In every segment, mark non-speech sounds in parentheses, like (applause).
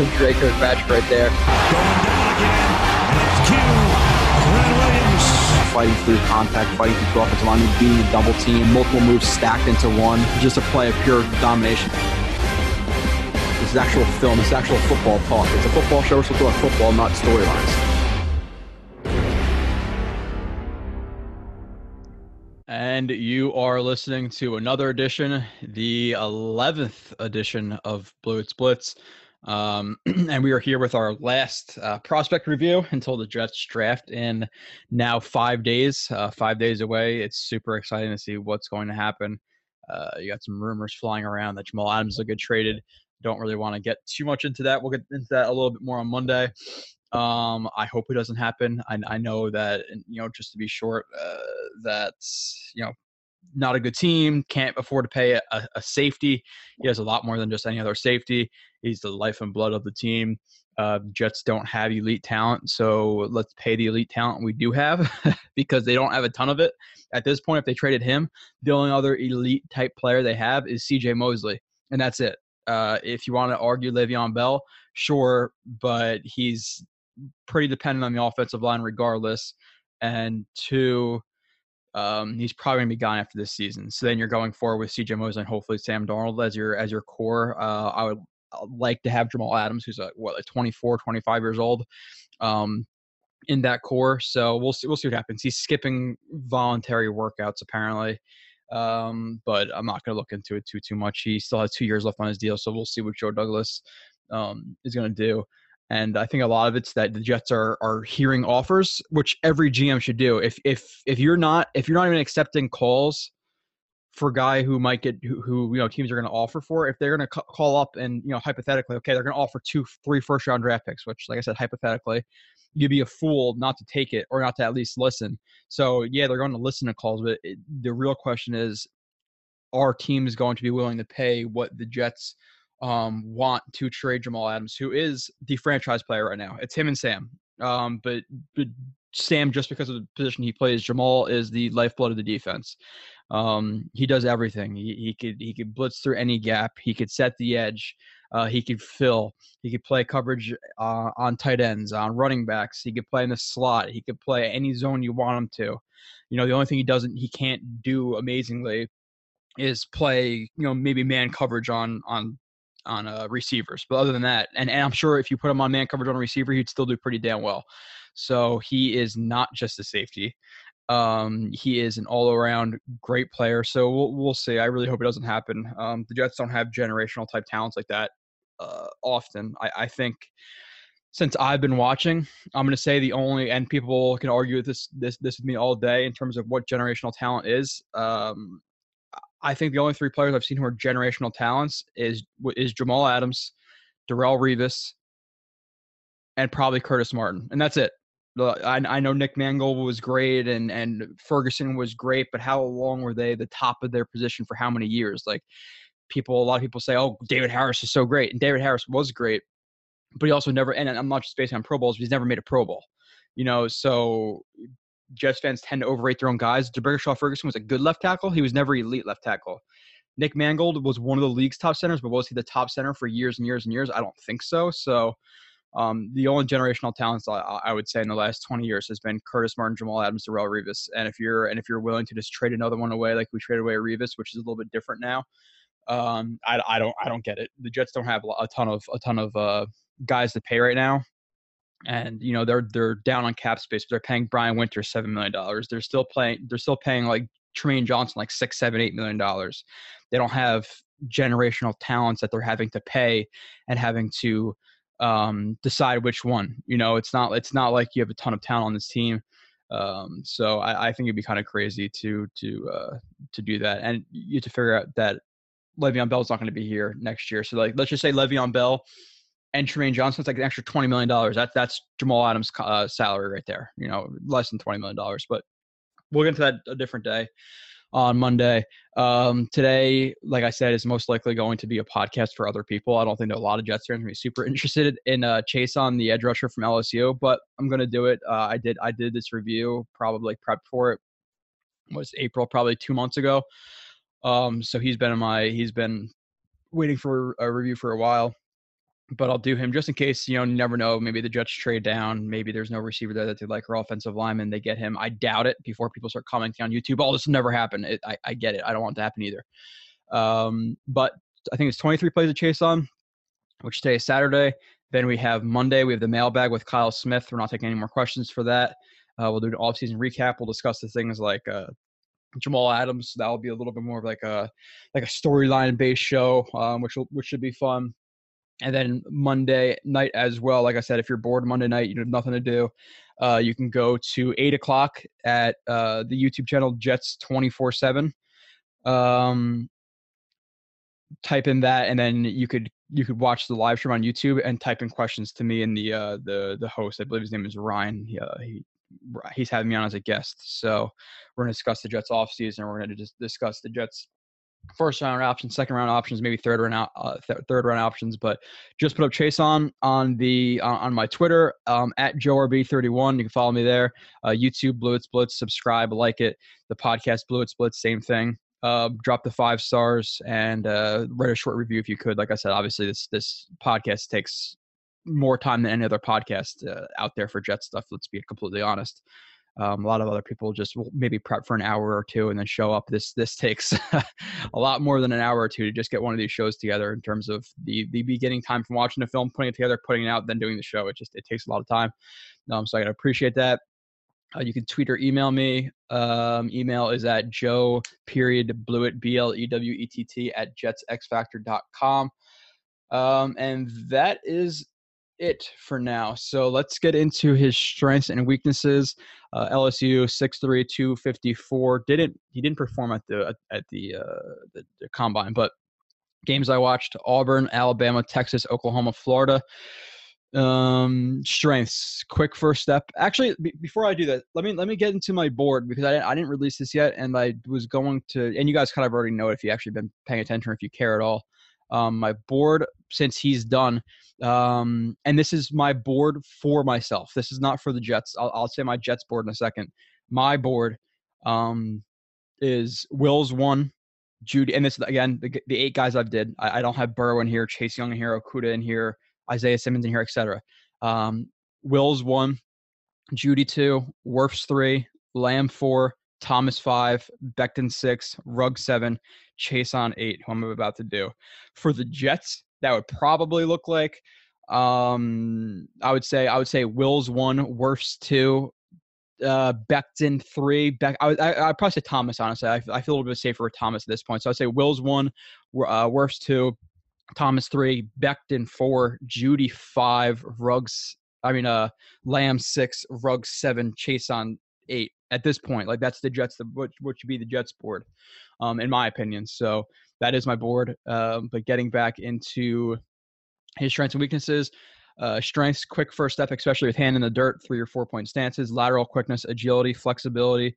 of Dre Kirkpatrick right there. Going down again. That's Q. Ren Williams. Fighting through contact, fighting through offensive line, being a double team, multiple moves stacked into one, just a play of pure domination. This is actual film. This is actual football talk. It's a football show. We're supposed to talk football, not storylines. And you are listening to another edition, the 11th edition of Blewett's Bits. Um, (clears throat) and we are here with our last uh, prospect review until the Jets draft in now five days, uh, five days away. It's super exciting to see what's going to happen. Uh, you got some rumors flying around that Jamal Adams will get traded. Don't really want to get too much into that. We'll get into that a little bit more on Monday. Um, I hope it doesn't happen. I, I know that, you know, just to be short, uh, that's, you know, not a good team, can't afford to pay a, a, safety. He has a lot more than just any other safety. He's the life and blood of the team. Uh, Jets don't have elite talent, so let's pay the elite talent we do have (laughs) because they don't have a ton of it. At this point, if they traded him, the only other elite type player they have is CJ Mosley, and that's it. Uh, if you want to argue Le'Veon Bell, sure, but he's pretty dependent on the offensive line regardless. And two, um, he's probably gonna be gone after this season. So then you're going forward with CJ Mosley and hopefully Sam Darnold as your as your core. Uh, I would like to have Jamal Adams, who's a, what like 24, 25 years old, um, in that core. So we'll see we'll see what happens. He's skipping voluntary workouts apparently. Um, but I'm not going to look into it too too much. He still has two years left on his deal, so we'll see what Joe Douglas um, is going to do. And I think a lot of it's that the Jets are are hearing offers, which every GM should do. If if if you're not if you're not even accepting calls for a guy who might get who, who you know teams are going to offer for, if they're going to call up and you know hypothetically, okay, they're going to offer two, three first round draft picks, which like I said, hypothetically, you'd be a fool not to take it or not to at least listen. So yeah, they're going to listen to calls, but it, the real question is, are teams going to be willing to pay what the Jets? Um, want to trade Jamal Adams, who is the franchise player right now. It's him and Sam. Um, but, but Sam, just because of the position he plays, Jamal is the lifeblood of the defense. Um, he does everything. He, he could he could blitz through any gap. He could set the edge. Uh, he could fill. He could play coverage uh, on tight ends, on running backs. He could play in the slot. He could play any zone you want him to. You know, the only thing he doesn't, he can't do amazingly, is play. You know, maybe man coverage on on on uh, receivers. But other than that, and, and I'm sure if you put him on man coverage on a receiver, he'd still do pretty damn well. So he is not just a safety. Um, he is an all-around great player. So we'll we'll see. I really hope it doesn't happen. Um, the Jets don't have generational type talents like that uh, often. I, I think since I've been watching, I'm going to say the only and people can argue this this this with me all day in terms of what generational talent is. Um, I think the only three players I've seen who are generational talents is is Jamal Adams, Darrelle Revis, and probably Curtis Martin, and that's it. I, I know Nick Mangold was great and and Ferguson was great, but how long were they the top of their position for how many years? Like people, a lot of people say, "Oh, David Harris is so great," and David Harris was great, but he also never. And I'm not just based on Pro Bowls, but he's never made a Pro Bowl. You know, so Jets fans tend to overrate their own guys. D'Brickashaw Ferguson was a good left tackle. He was never elite left tackle. Nick Mangold was one of the league's top centers, but was he the top center for years and years and years? I don't think so. So um, the only generational talents I, I, would say in the last 20 years has been Curtis Martin, Jamal Adams, Darrelle Revis. And if you're and if you're willing to just trade another one away, like we traded away Revis, which is a little bit different now, um, I, I don't I don't get it. The Jets don't have a ton of a ton of uh, guys to pay right now and you know they're they're down on cap space. But They're paying Brian Winter seven million dollars. They're still playing. They're still paying like Trumaine Johnson like six, seven, eight million dollars. They don't have generational talents that they're having to pay and having to um, decide which one. You know, it's not it's not like you have a ton of talent on this team. Um, so I, I, think it'd be kind of crazy to to uh, to do that, and you have to figure out that Le'Veon Bell's not going to be here next year. So like, let's just say Le'Veon Bell and Trumaine Johnson's like an extra twenty million dollars. That's that's Jamal Adams' uh, salary right there. You know, less than twenty million dollars. But we'll get into that a different day on Monday. Um, today, like I said, is most likely going to be a podcast for other people. I don't think a lot of Jets fans are going to be super (laughs) interested in uh, on the edge rusher from LSU, but I'm going to do it. Uh, I did I did this review probably prepped for it was April, probably two months ago. Um, so he's been in my he's been waiting for a review for a while, but I'll do him just in case. You know, never know. Maybe the Jets trade down. Maybe there's no receiver there that they like or offensive lineman. They get him. I doubt it. Before people start commenting on YouTube, oh, this will never happen. It, I, I get it. I don't want it to happen either. Um, but I think it's 23 plays to Chaisson, which today is Saturday. Then we have Monday. We have the mailbag with Kyle Smith. We're not taking any more questions for that. Uh, we'll do an off-season recap. We'll discuss the things like uh, Jamal Adams. That will be a little bit more of like a like a storyline based show, um, which will, which should be fun. And then Monday night as well. Like I said, if you're bored Monday night, you have nothing to do. Uh, you can go to eight o'clock at uh, the YouTube channel Jets twenty four seven. Um, type in that, and then you could you could watch the live stream on YouTube and type in questions to me and the uh, the the host. I believe his name is Ryan. He, uh, he he's having me on as a guest. So we're going to discuss the Jets off season. We're going to just discuss the Jets first round options, second round options, maybe third round out, uh, th- third round options. But just put up Chaisson on the uh, on my Twitter um, at joerb31. You can follow me there. Uh, YouTube Blewett's Bits. Subscribe, like it. The podcast Blewett's Bits, same thing. Uh, drop the five stars and uh, write a short review if you could. Like I said, obviously this this podcast takes more time than any other podcast uh, out there for Jet stuff. Let's be completely honest. Um, a lot of other people just maybe prep for an hour or two and then show up. This this (laughs) takes a lot more than an hour or two to just get one of these shows together in terms of the the beginning time from watching the film, putting it together, putting it out, then doing the show. It just it takes a lot of time. Um, so I gotta appreciate that. Uh, you can tweet or email me. Um, email is at joe period blewett b l e w e t t at jetsxfactor.com. Um, and that is it for now. So let's get into his strengths and weaknesses. Uh, LSU 6'3", 254. Didn't he didn't perform at the at the, uh, the, the combine, but games I watched: Auburn, Alabama, Texas, Oklahoma, Florida. Um, strengths. Quick first step. Actually, b- before I do that, let me let me get into my board because I I didn't release this yet, and I was going to, and you guys kind of already know it if you actually been paying attention or if you care at all. Um, my board since he's done. Um, and this is my board for myself. This is not for the Jets. I'll, I'll say my Jets board in a second. My board um, is Wills one, Jeudy, and this again the, the eight guys I've did. I, I, don't have Burrow in here, Chase Young in here, Okudah in here, Isaiah Simmons in here, etc. Um, Wills one, Jeudy two, Wirfs three, Lamb four, Thomas five, Becton six, Rugg seven, Chaisson eight, who I'm about to do. For the Jets, that would probably look like um I would say I would say Wills one, Wirfs two, uh Becton three. Beck I I, I'd probably say Thomas honestly. I, I feel a little bit safer with Thomas at this point. So I'd say Wills one, uh Wirfs two, Thomas three, Becton four, Jeudy five, Ruggs. I mean uh Lamb six, Ruggs seven, Chaisson eight at this point. Like that's the Jets, the, what, what should be the Jets board, um, in my opinion. So that is my board. Um, but getting back into his strengths and weaknesses. Uh, strengths, quick first step, especially with hand in the dirt, three or four point stances, lateral quickness, agility, flexibility,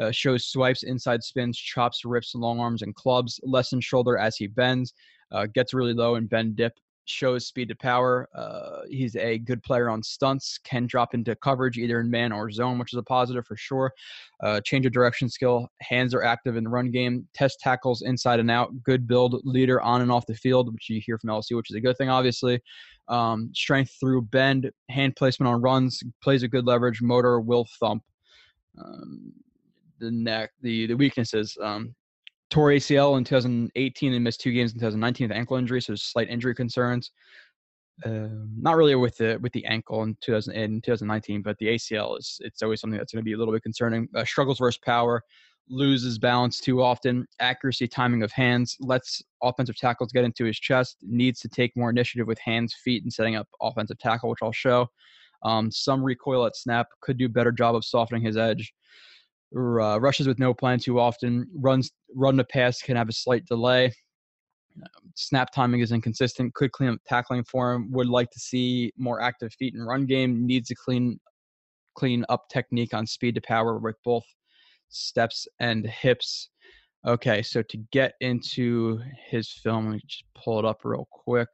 uh, shows swipes, inside spins, chops, rips, long arms, and clubs, lessens shoulder as he bends, uh, gets really low and bend dip, shows speed to power. Uh, he's a good player on stunts, can drop into coverage either in man or zone, which is a positive for sure. Uh, change of direction skill, hands are active in the run game, test tackles inside and out, good build, leader on and off the field, which you hear from LSU, which is a good thing, obviously. Um, strength through bend, hand placement on runs, plays a good leverage, motor, will thump. Um, the neck, the the weaknesses. Um, tore ACL in 2018 and missed two games in 2019 with ankle injury, so slight injury concerns. Um, not really with the with the ankle in 2000 in 2019, but the ACL is it's always something that's going to be a little bit concerning. Uh, struggles versus power, loses balance too often, accuracy, timing of hands, lets offensive tackles get into his chest, needs to take more initiative with hands, feet, and setting up offensive tackle, which I'll show. Um, some recoil at snap, could do better job of softening his edge uh, rushes with no plan too often. Runs run the pass can have a slight delay. Um, snap timing is inconsistent. Could clean up tackling for him. Would like to see more active feet and run game. Needs a clean clean up technique on speed to power with both steps and hips. Okay, so to get into his film, let me just pull it up real quick.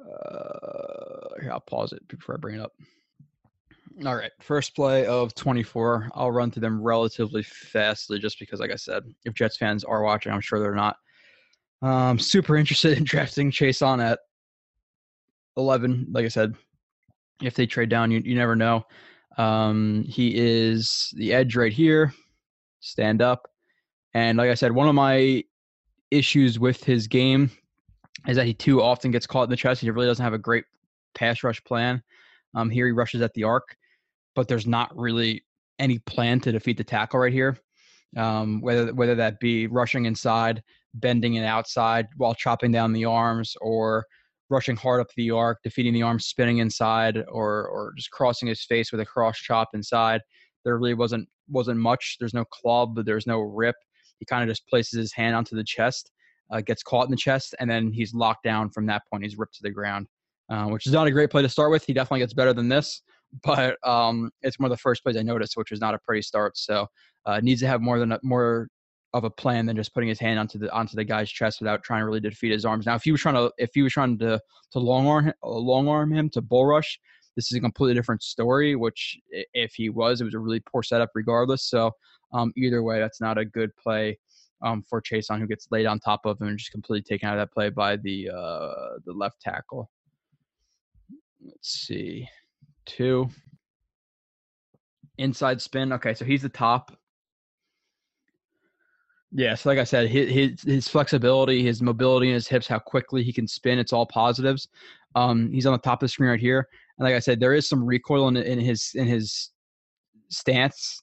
Uh, here, I'll pause it before I bring it up. All right, first play of 24. I'll run through them relatively fastly just because, like I said, if Jets fans are watching, I'm sure they're not. Um, super interested (laughs) in drafting Chaisson at 11. Like I said, if they trade down, you, you never know. Um, he is the edge right here, stand up. And like I said, one of my issues with his game is that he too often gets caught in the chest. He really doesn't have a great pass rush plan. Um, here he rushes at the arc, but there's not really any plan to defeat the tackle right here. Um, whether whether that be rushing inside, bending it outside while chopping down the arms, or rushing hard up the arc, defeating the arm, spinning inside, or or just crossing his face with a cross chop inside. There really wasn't wasn't much. There's no club. There's no rip. He kind of just places his hand onto the chest, uh, gets caught in the chest, and then he's locked down from that point. He's ripped to the ground, uh, which is not a great play to start with. He definitely gets better than this, but um, it's one of the first plays I noticed, which was not a pretty start. So uh, needs to have more than a, more of a plan than just putting his hand onto the onto the guy's chest without trying to really defeat his arms. Now, if he was trying to if he was trying to to long arm long arm him to bull rush, this is a completely different story. Which if he was, it was a really poor setup regardless. So um, either way, that's not a good play um, for on who gets laid on top of him and just completely taken out of that play by the uh, the left tackle. Let's see, two inside spin. Okay, so he's the top. Yeah, so like I said, his, his flexibility, his mobility in his hips, how quickly he can spin, it's all positives. Um, he's on the top of the screen right here, and like I said, there is some recoil in, in his in his stance.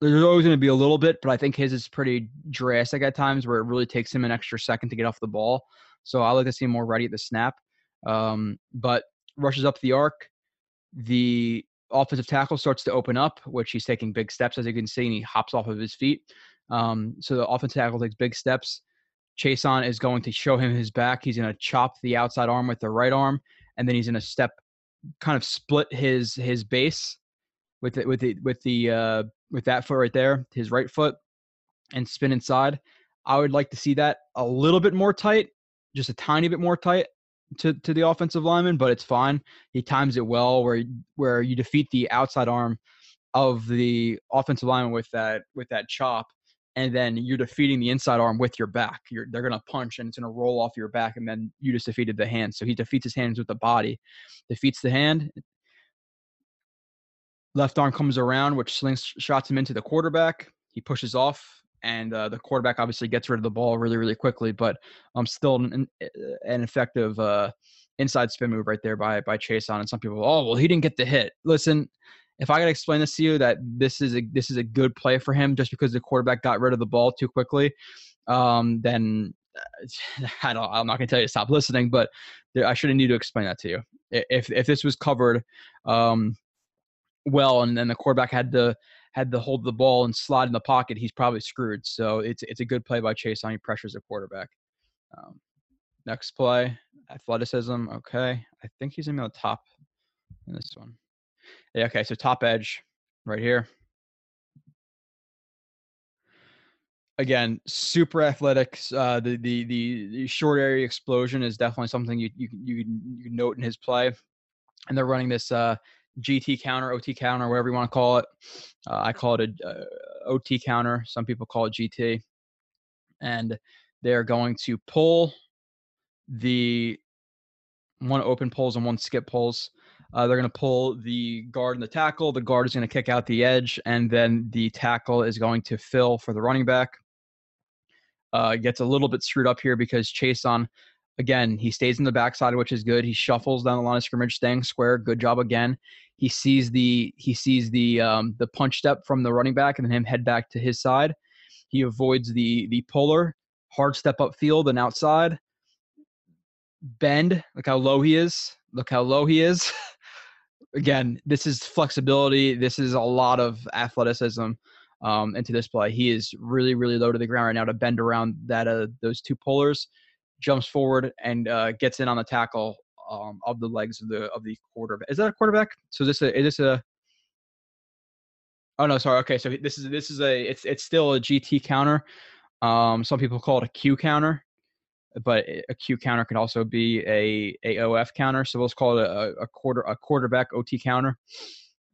There's always going to be a little bit, but I think his is pretty drastic at times, where it really takes him an extra second to get off the ball. So I like to see him more ready at the snap. Um, but rushes up the arc. The offensive tackle starts to open up, which he's taking big steps, as you can see, and he hops off of his feet. Um, so the offensive tackle takes big steps. Chaisson is going to show him his back. He's going to chop the outside arm with the right arm, and then he's going to step, kind of split his his base with it with the with the uh, with that foot right there, his right foot, and spin inside. I would like to see that a little bit more tight, just a tiny bit more tight to to the offensive lineman, but it's fine. He times it well where where you defeat the outside arm of the offensive lineman with that with that chop and then you're defeating the inside arm with your back. You're, they're to punch and it's to roll off your back, and then you just defeated the hand. So he defeats his hands with the body, defeats the hand. Left arm comes around, which slingshots him into the quarterback. He pushes off, and uh, the quarterback obviously gets rid of the ball really, really quickly. But um, still an, an effective uh, inside spin move right there by by Chaisson. And some people, oh well, he didn't get the hit. Listen, if I gotta explain this to you that this is a this is a good play for him just because the quarterback got rid of the ball too quickly, um, then (laughs) I don't. I'm not gonna tell you to stop listening, but there, I shouldn't need to explain that to you. If if this was covered um, well, and then the quarterback had to had to hold the ball and slide in the pocket, he's probably screwed. So it's it's a good play by Chaisson. He pressures the quarterback. Um, next play, athleticism. Okay, I think he's on the top in this one. Yeah, okay, so top edge right here. Again, super athletics. Uh, the, the the short area explosion is definitely something you you you you note in his play, and they're running this uh, GT counter, OT counter, whatever you want to call it. Uh, I call it a uh, OT counter. Some people call it GT, and they're going to pull the one open pulls and one skip pulls uh, they're going to pull the guard and the tackle. The guard is going to kick out the edge, and then the tackle is going to fill for the running back. Uh, gets a little bit screwed up here because Chaisson, again, he stays in the backside, which is good. He shuffles down the line of scrimmage, staying square. Good job again. He sees the he sees the um, the punch step from the running back, and then him head back to his side. He avoids the the puller, hard step up field and outside. Bend, look how low he is. Look how low he is. (laughs) again, this is flexibility. This is a lot of athleticism um, into this play. He is really, really low to the ground right now to bend around that uh, those two pullers, jumps forward and uh, gets in on the tackle um, of the legs of the of the quarterback. Is that a quarterback? So this a is this a Oh no, sorry. Okay, so this is this is a it's it's still a GT counter. Um, some people call it a Q counter but a Q counter can also be a, a OF counter. So let's call it a, a quarter a quarterback OT counter.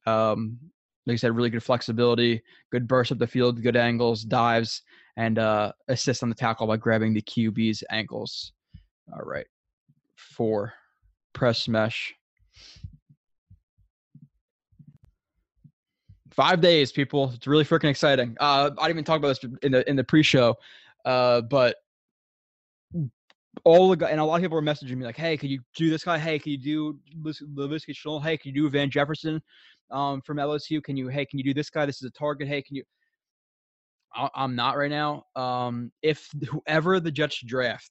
Um, like I said, really good flexibility, good burst up the field, good angles, dives, and uh, assist on the tackle by grabbing the QB's ankles. All right. Four, press mesh. Five days, people. It's really freaking exciting. Uh, I didn't even talk about this in the in the pre-show, uh, but all the guys and a lot of people are messaging me like, "Hey, could you do this guy? Hey, can you do Laviska Shenault? Hey, can you do Van Jefferson um, from LSU? Can you? Hey, can you do this guy? This is a target. Hey, can you?" I'm not right now. Um, if whoever the Jets draft,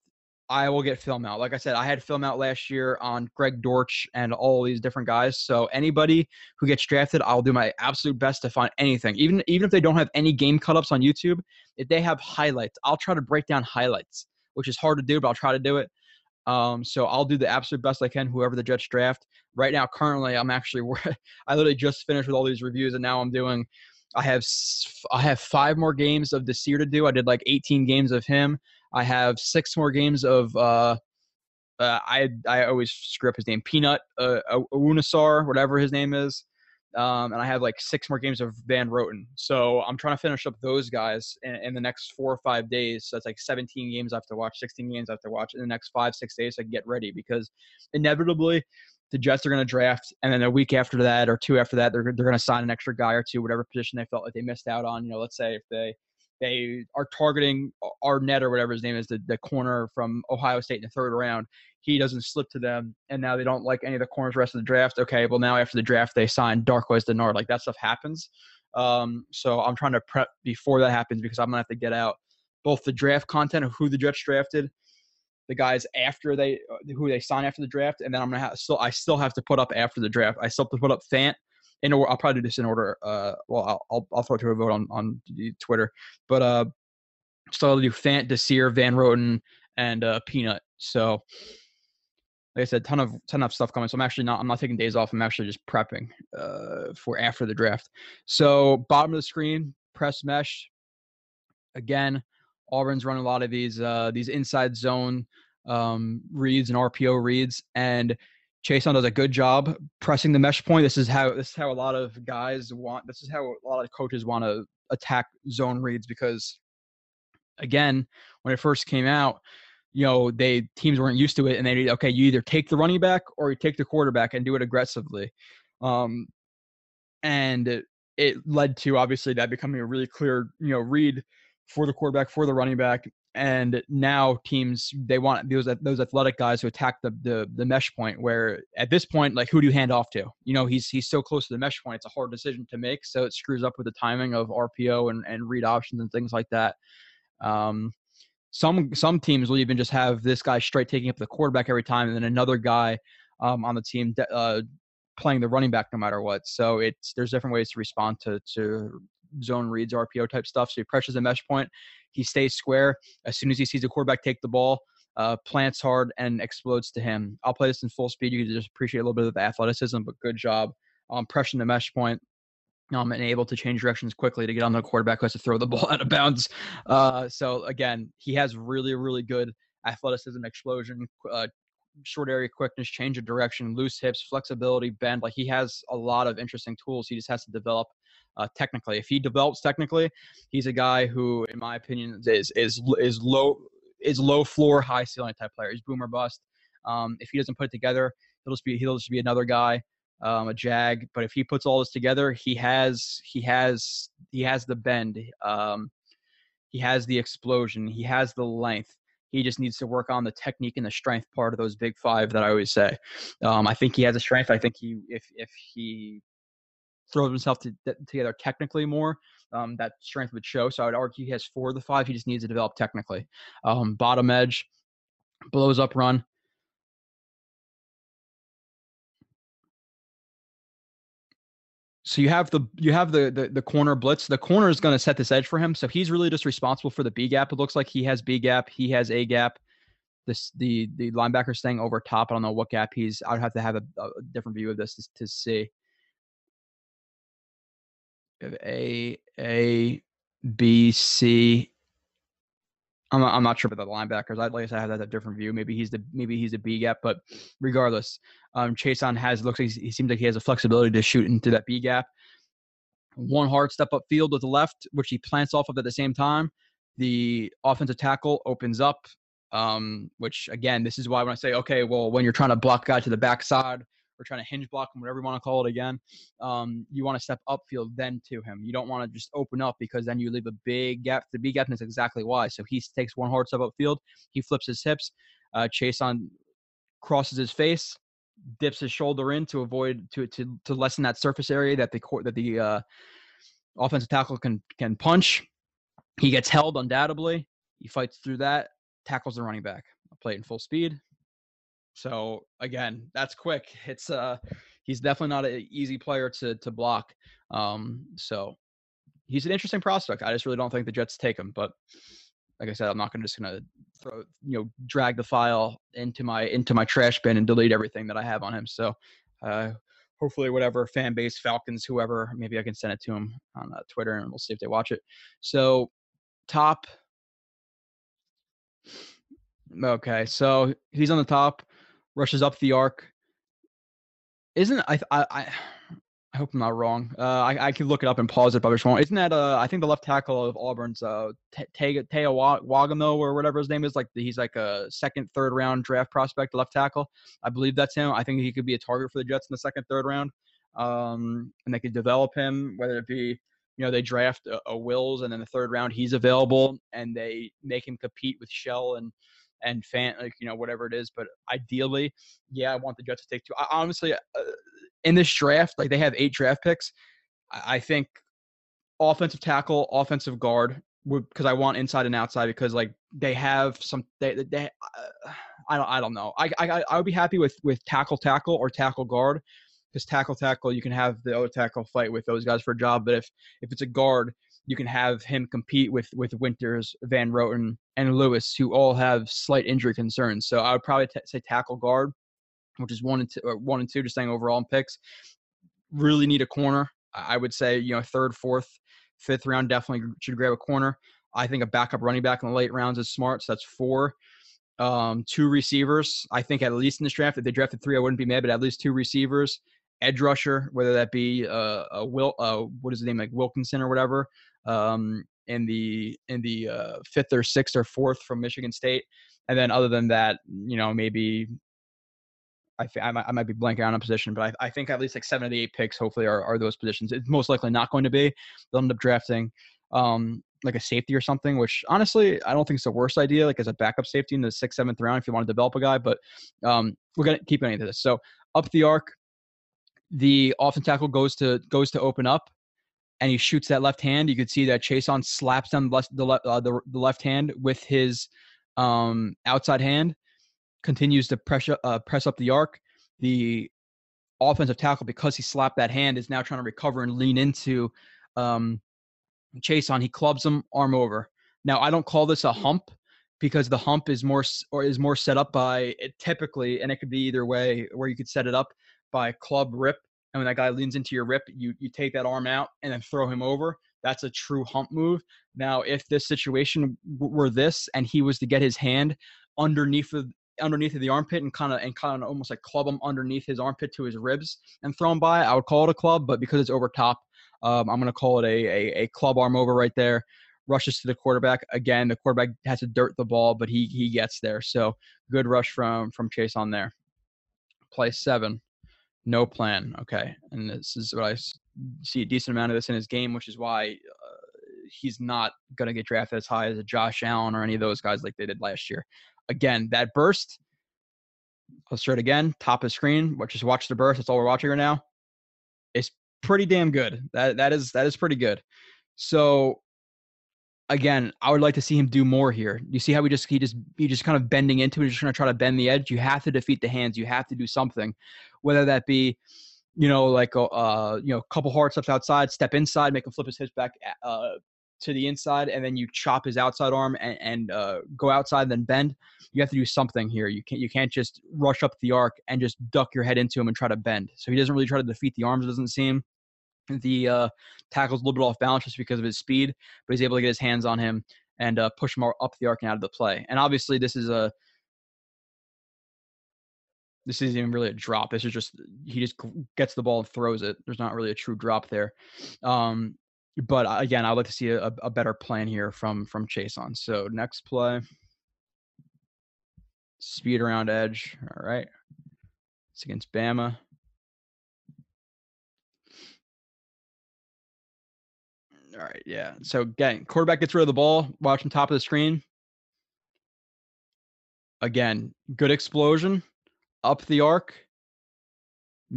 I will get film out. Like I said, I had film out last year on Greg Dortch and all these different guys. So anybody who gets drafted, I'll do my absolute best to find anything. Even even if they don't have any game cut ups on YouTube, if they have highlights, I'll try to break down highlights, which is hard to do, but I'll try to do it. Um, so I'll do the absolute best I can, whoever the Jets draft. Right now, currently, I'm actually (laughs) I literally just finished with all these reviews, and now I'm doing. I have I have five more games of Desir to do. I did like 18 games of him. I have six more games of uh, uh, I I always screw up his name, Peanut uh, Unasar, whatever his name is. Um, and I have like six more games of Van Roten. So I'm trying to finish up those guys in, in, the next four or five days. So that's like 17 games I have to watch, 16 games I have to watch in the next five, six days so I can get ready because inevitably the Jets are going to draft. And then a week after that or two after that, they're, they're going to sign an extra guy or two, whatever position they felt like they missed out on. You know, let's say if they they are targeting Arnette or whatever his name is, the, the corner from Ohio State in the third round. He doesn't slip to them, and now they don't like any of the corners the rest of the draft. Okay, well now after the draft they sign Darqueze Dennard. Like that stuff happens. Um, so I'm trying to prep before that happens because I'm gonna have to get out both the draft content of who the Jets drafted, the guys after they uh, who they sign after the draft, and then I'm gonna have still I still have to put up after the draft. I still have to put up Fant in order. I'll probably do this in order. Uh, well, I'll, I'll, I'll throw it to a vote on on Twitter, but uh, so I'll do Fant, Desir, Van Roten, and uh, Peanut. So, like I said, ton of ton of stuff coming. So I'm actually not I'm not taking days off. I'm actually just prepping uh, for after the draft. So bottom of the screen, press mesh. Again, Auburn's running a lot of these uh, these inside zone um, reads and RPO reads, and Chaisson does a good job pressing the mesh point. This is how this is how a lot of guys want. This is how a lot of coaches want to attack zone reads because, again, when it first came out, you know they teams weren't used to it, and they okay, you either take the running back or you take the quarterback and do it aggressively, um, and it, it led to obviously that becoming a really clear you know read for the quarterback for the running back and now teams they want those those athletic guys to attack the, the the mesh point where at this point like who do you hand off to? You know he's he's so close to the mesh point it's a hard decision to make so it screws up with the timing of rpo and, and read options and things like that. Um, some some teams will even just have this guy straight taking up the quarterback every time and then another guy um, on the team uh, playing the running back no matter what. So it's there's different ways to respond to to zone reads rpo type stuff so he pressures the mesh point he stays square. As soon as he sees the quarterback take the ball, uh, plants hard and explodes to him. I'll play this in full speed. You can just appreciate a little bit of the athleticism, but good job um, pressing the mesh point. Um, and able to change directions quickly to get on the quarterback who has to throw the (laughs) ball out of bounds. Uh, so again, he has really, really good athleticism, explosion, uh, short area quickness, change of direction, loose hips, flexibility, bend. Like he has a lot of interesting tools. He just has to develop uh, technically. If he develops technically, he's a guy who, in my opinion, is is is low is low floor, high ceiling type player. He's boomer bust. Um, if he doesn't put it together, he'll just be he'll just be another guy, um, a jag. But if he puts all this together, he has he has he has the bend. Um, he has the explosion. He has the length. He just needs to work on the technique and the strength part of those big five that I always say. Um, I think he has a strength. I think he if if he throws himself to, together technically more, um, that strength would show. So I would argue he has four of the five. He just needs to develop technically. Um, bottom edge, blows up run. So you have the you have the the, the corner blitz. The corner is going to set this edge for him. So he's really just responsible for the B gap. It looks like he has B gap. He has A gap. This the the linebacker staying over top. I don't know what gap he's. I'd have to have a, a different view of this to, to see. A A B C. I'm not, I'm not sure about the linebackers. I said, I have a different view. Maybe he's the maybe he's a B gap, but regardless, um, Chaisson has looks like he seems like he has a flexibility to shoot into that B gap. One hard step up field with the left, which he plants off of at the same time. the offensive tackle opens up. Um, which again, this is why when I say, okay, well, when you're trying to block guy to the backside or trying to hinge block him, whatever you want to call it again, um, you want to step upfield then to him. You don't want to just open up because then you leave a big gap. The big gap is exactly why. So he takes one hard step upfield, he flips his hips, uh, on crosses his face, dips his shoulder in to avoid to to to lessen that surface area that the court that the uh, offensive tackle can can punch. He gets held undoubtedly. He fights through that, tackles the running back. Play it in full speed. So again, that's quick. It's uh he's definitely not an easy player to to block. Um so he's an interesting prospect. I just really don't think the Jets take him, but like I said, I'm not gonna just gonna throw you know drag the file into my into my trash bin and delete everything that I have on him. So uh hopefully whatever fan base Falcons whoever maybe I can send it to him on uh, Twitter and we'll see if they watch it. So top Okay, so he's on the top, rushes up the arc. Isn't I I I, hope I'm not wrong. Uh, I I can look it up and pause it if I was wrong. Isn't that uh I think the left tackle of Auburn's uh Teo Wagamo or whatever his name is like he's like a second third round draft prospect left tackle. I believe that's him. I think he could be a target for the Jets in the second third round. Um, and they could develop him whether it be you know they draft a, a Wills and then the third round he's available and they make him compete with Shell and and Fant like you know whatever it is. But ideally, yeah, I want the Jets to take two. I, honestly, uh, in this draft, like they have eight draft picks. I, I think offensive tackle, offensive guard, because I want inside and outside because like they have some they they. Uh, I don't I don't know. I I I would be happy with with tackle tackle or tackle guard because tackle tackle you can have the other tackle fight with those guys for a job. But if if it's a guard, you can have him compete with with Winters, Van Roten, and Lewis, who all have slight injury concerns. So I would probably t- say tackle guard, which is one and two, one and two, just saying overall in picks. Really need a corner. I would say you know third, fourth, fifth round definitely should grab a corner. I think a backup running back in the late rounds is smart. So that's four. Um, two receivers. I think at least in this draft, if they drafted three, I wouldn't be mad, but at least two receivers edge rusher, whether that be uh, a Will, uh, what is the name, like Wilkinson or whatever, um, in the in the uh, fifth or sixth or fourth from Michigan State, and then other than that, you know, maybe I, I, might, I might be blanking on a position, but I, I think at least like seven of the eight picks hopefully are, are those positions. It's most likely not going to be. They'll end up drafting um, like a safety or something, which honestly I don't think it's the worst idea. Like as a backup safety in the sixth, seventh round, if you want to develop a guy, but um, we're gonna keep of this. So up the arc, the offensive tackle goes to goes to open up and he shoots that left hand. You could see that Chaisson slaps down the left, the, uh, the, the left hand with his um, outside hand, continues to press, uh, press up the arc. The offensive tackle, because he slapped that hand, is now trying to recover and lean into um, Chaisson. He clubs him arm over. Now, I don't call this a hump because the hump is more or is more set up by typically, and it could be either way, where you could set it up by club rip and when that guy leans into your rip, you you take that arm out and then throw him over. That's a true hump move. Now, if this situation were this and he was to get his hand underneath of underneath of the armpit and kind of and kind of almost like club him underneath his armpit to his ribs and throw him by, I would call it a club. But because it's over top, um, I'm going to call it a, a a club arm over right there. Rushes to the quarterback again. The quarterback has to dirt the ball, but he he gets there. So good rush from from Chaisson there. Play seven. No plan. Okay. And this is what I see a decent amount of this in his game, which is why uh, he's not going to get drafted as high as a Josh Allen or any of those guys like they did last year. Again, that burst, I'll start again, top of screen, is watch the burst. That's all we're watching right now. It's pretty damn good. That that is that is pretty good. So again, I would like to see him do more here. You see how we just he just he just kind of bending into it, just trying to try to bend the edge. You have to defeat the hands. You have to do something, whether that be, you know, like a uh, you know, couple hard steps outside, step inside, make him flip his hips back uh, to the inside, and then you chop his outside arm and, and uh, go outside, then bend. You have to do something here. You can't you can't just rush up the arc and just duck your head into him and try to bend. So he doesn't really try to defeat the arms. It doesn't seem the uh, tackle's a little bit off balance just because of his speed, but he's able to get his hands on him and uh, push him up the arc and out of the play. And obviously, this is a this isn't even really a drop. This is just he just gets the ball and throws it. There's not really a true drop there. Um, but again, I'd like to see a, a better plan here from from Chaisson. So next play, speed around edge. All right, it's against Bama. All right, yeah. So again, quarterback gets rid of the ball. Watching top of the screen. Again, good explosion up the arc.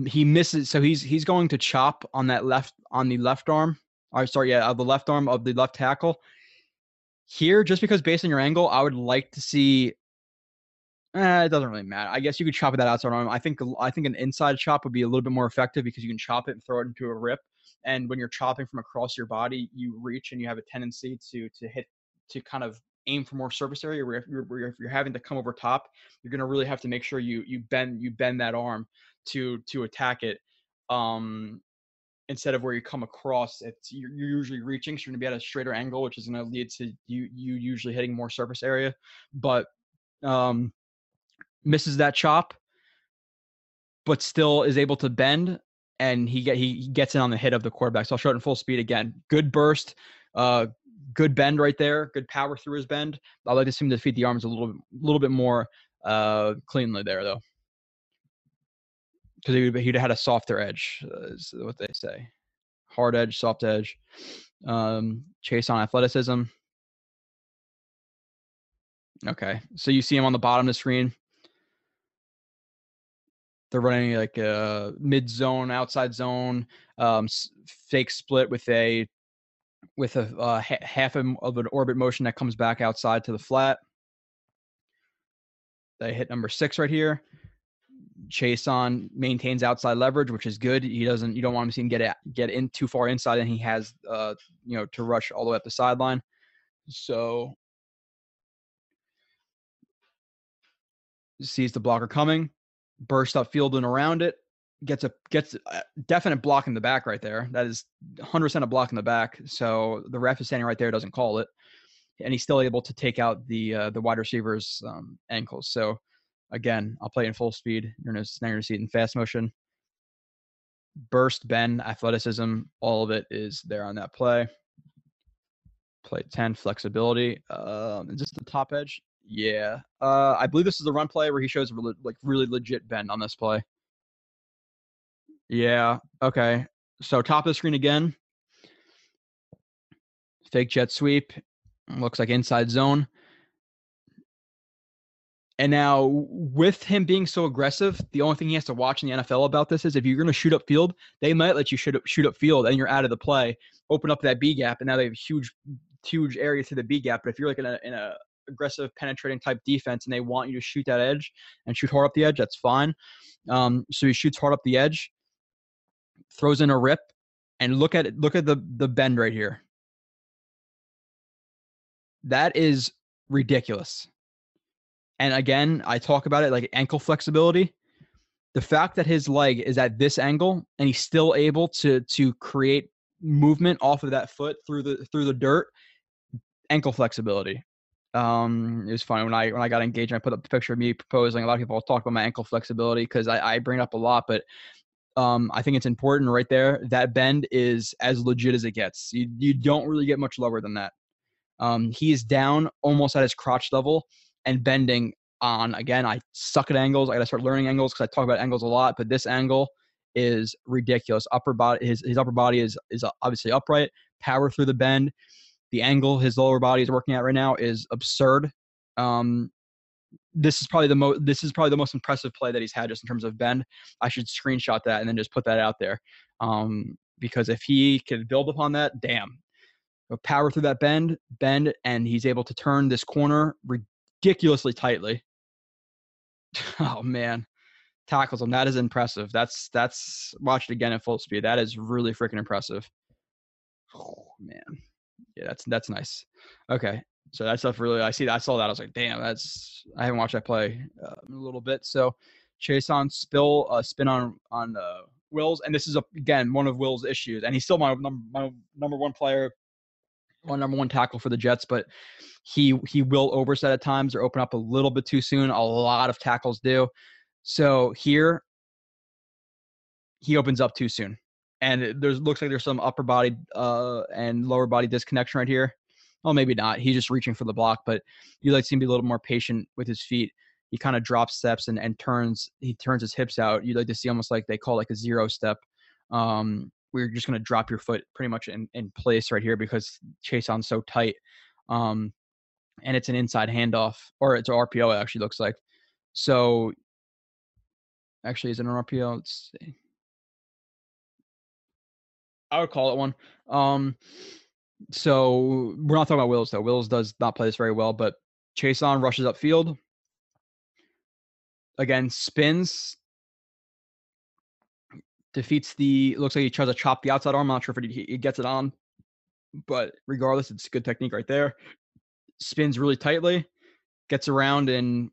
He misses, so he's he's going to chop on that left on the left arm. Or sorry, yeah, the left arm of the left tackle. Here, just because based on your angle, I would like to see. Eh, it doesn't really matter. I guess you could chop it that outside arm. I think I think an inside chop would be a little bit more effective because you can chop it and throw it into a rip. And when you're chopping from across your body, you reach and you have a tendency to to hit to kind of aim for more surface area. Where if you're, where if you're having to come over top, you're gonna really have to make sure you you bend you bend that arm to to attack it. Um, instead of where you come across, it's you're, you're usually reaching, so you're gonna be at a straighter angle, which is gonna lead to you you usually hitting more surface area. But um, misses that chop, but still is able to bend and he get he gets in on the hit of the quarterback. So I'll show it in full speed again. Good burst, uh, good bend right there. Good power through his bend. I'd like to see him defeat the arms a little little bit more uh, cleanly there though, because he'd, he'd had a softer edge. Uh, is what they say. Hard edge, soft edge. Um, on athleticism. Okay, so you see him on the bottom of the screen. They're running like a mid zone, outside zone, um, fake split with a with a uh, ha- half of an orbit motion that comes back outside to the flat. They hit number six right here. Chaisson maintains outside leverage, which is good. He doesn't. You don't want him to get get in too far inside, and he has, uh, you know, to rush all the way up the sideline. So sees the blocker coming, burst up field and around it, gets a gets a definite block in the back right there. That is 100% a block in the back. So the ref is standing right there, doesn't call it, and he's still able to take out the uh, the wide receiver's um, ankles. So again, I'll play in full speed. You're gonna see it in fast motion. Burst, bend, athleticism, all of it is there on that play. Play 10, flexibility. Um, is this the top edge? Yeah. Uh, I believe this is the run play where he shows really, like really legit bend on this play. Yeah. Okay. So top of the screen again. Fake jet sweep. Looks like inside zone. And now, with him being so aggressive, the only thing he has to watch in the NFL about this is if you're going to shoot up field, they might let you shoot up, shoot up field and you're out of the play, open up that B gap, and now they have a huge, huge area to the B gap. But if you're like in a, in a aggressive, penetrating type defense and they want you to shoot that edge and shoot hard up the edge, that's fine. Um, so he shoots hard up the edge throws in a rip, and look at. Look at the the bend right here. That is ridiculous. And again, I talk about it like ankle flexibility. The fact that his leg is at this angle and he's still able to to create movement off of that foot through the through the dirt, ankle flexibility. Um, it was funny when I when I got engaged. I put up the picture of me proposing. A lot of people talk about my ankle flexibility because I, I bring it up a lot, but um, I think it's important right there. That bend is as legit as it gets. You, you don't really get much lower than that. Um, he is down almost at his crotch level and bending on. Again, I suck at angles. I got to start learning angles because I talk about angles a lot. But this angle is ridiculous. Upper body, his his upper body is is obviously upright. Power through the bend. The angle his lower body is working at right now is absurd. Um, this is probably the most this is probably the most impressive play that he's had just in terms of bend. I should screenshot that and then just put that out there. Um, because if he could build upon that, damn. Power through that bend, bend, and he's able to turn this corner ridiculously tightly. (laughs) oh man. Tackles him. That is impressive. That's that's watch it again at full speed. That is really freaking impressive. Oh man. Yeah, that's that's nice. Okay. So that stuff really, I see that. I saw that. I was like, damn, that's, I haven't watched that play uh, a little bit. So Chaisson spill, uh, spin on, on uh, Wills. And this is, a, again, one of Will's issues. And he's still my number, my number one player, my number one tackle for the Jets, but he, he will overset at times or open up a little bit too soon. A lot of tackles do. So here, he opens up too soon. And there's looks like there's some upper body uh, and lower body disconnection right here. Well, maybe not. He's just reaching for the block, but you like to see him be a little more patient with his feet. He kind of drops steps and, and turns. He turns his hips out. You'd like to see almost like they call like a zero step. Um, we're just going to drop your foot pretty much in, in place right here because Chaisson so tight. Um, and it's an inside handoff, or it's an RPO. It actually looks like. So, actually, is it an RPO? Let's see. I would call it one. Um, so we're not talking about Wills though. Wills does not play this very well, but Chaisson rushes upfield. Again, spins, defeats the. Looks like he tries to chop the outside arm. I'm not sure if he, he gets it on, but regardless, it's a good technique right there. Spins really tightly, gets around and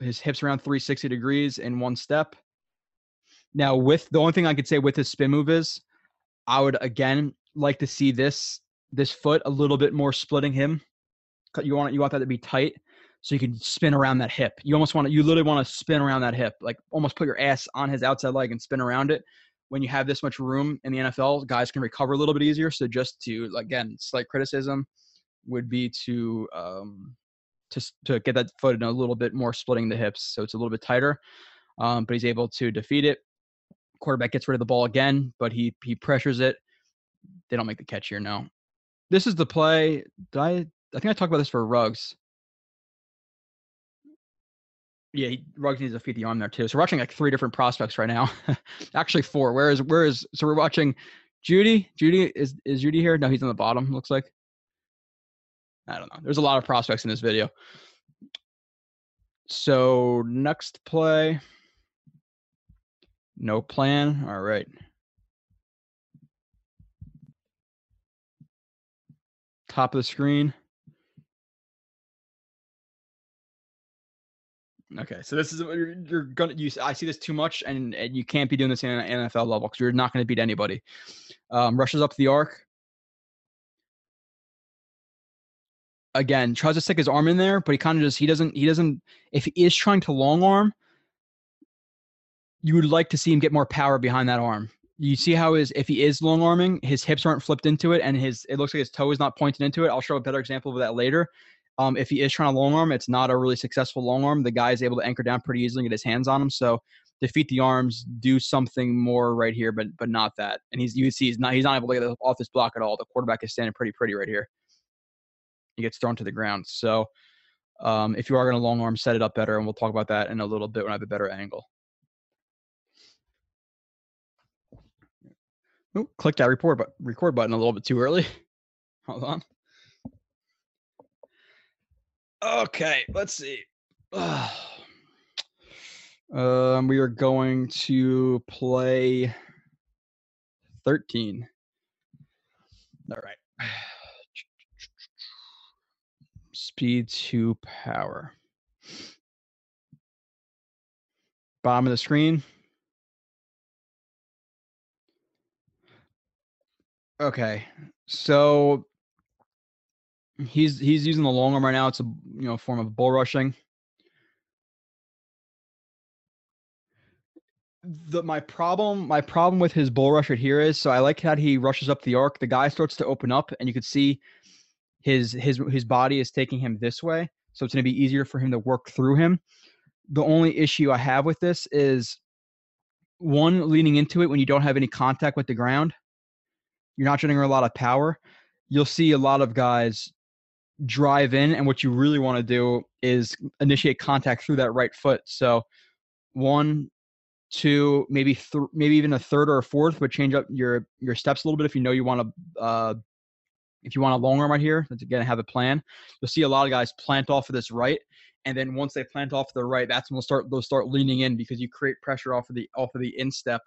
his hips around 360 degrees in one step. Now, with the only thing I could say with his spin move is, I would again like to see this this foot a little bit more splitting him. You want you want that to be tight so you can spin around that hip. You almost want to you literally want to spin around that hip, like almost put your ass on his outside leg and spin around it. When you have this much room in the NFL, guys can recover a little bit easier. So just to again, slight criticism would be to um, to to get that foot in a little bit more splitting the hips, so it's a little bit tighter. Um, but he's able to defeat it. Quarterback gets rid of the ball again, but he he pressures it. They don't make the catch here. No, this is the play. Did I? I think I talked about this for Ruggs. Yeah, he, Ruggs needs to feed the arm there too. So we're watching like three different prospects right now. (laughs) Actually, four. Where is where is? So we're watching Jeudy. Jeudy is is Jeudy here? No, he's on the bottom. Looks like. I don't know. There's a lot of prospects in this video. So next play. No plan. All right. top of the screen. Okay, so this is you're, you're gonna use. I see this too much, and, and you can't be doing this in an NFL level because you're not going to beat anybody. Um, rushes up the arc. Again, tries to stick his arm in there, but he kind of just he doesn't he doesn't. If he is trying to long arm, you would like to see him get more power behind that arm you see how his if he is long arming, his hips aren't flipped into it, and his it looks like his toe is not pointed into it. I'll show a better example of that later. Um, if he is trying to long arm, it's not a really successful long arm. The guy is able to anchor down pretty easily and get his hands on him. So defeat the arms, do something more right here, but but not that. And he's you see he's not he's not able to get off this block at all. The quarterback is standing pretty pretty right here. He gets thrown to the ground. So um, if you are going to long arm, set it up better, and we'll talk about that in a little bit when I have a better angle. Ooh, clicked that report but record button a little bit too early. (laughs) Hold on. Okay, let's see. (sighs) um, we are going to play 13. All right. (sighs) Speed to power. Bottom of the screen. Okay, so he's he's using the long arm right now. It's a you know form of bull rushing. The my problem my problem with his bull rush right here is so I like how he rushes up the arc. The guy starts to open up, and you can see his his his body is taking him this way, so it's going to be easier for him to work through him. The only issue I have with this is one leaning into it when you don't have any contact with the ground you're not generating a lot of power, you'll see a lot of guys drive in, and what you really want to do is initiate contact through that right foot. So one, two, maybe th- maybe even a third or a fourth, but change up your your steps a little bit if you know you want to. Uh, if you want a long arm right here, let's again have a plan. You'll see a lot of guys plant off of this right, and then once they plant off the right, that's when they'll start they'll start leaning in because you create pressure off of the off of the instep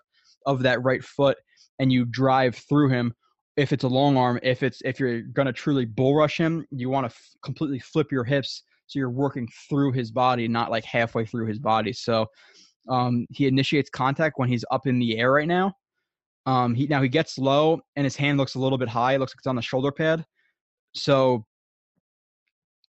of that right foot and you drive through him if it's a long arm if it's if you're going to truly bull rush him you want to f- completely flip your hips so you're working through his body not like halfway through his body. So um, he initiates contact when he's up in the air right now. Um, he now he gets low and his hand looks a little bit high. It looks like it's on the shoulder pad. So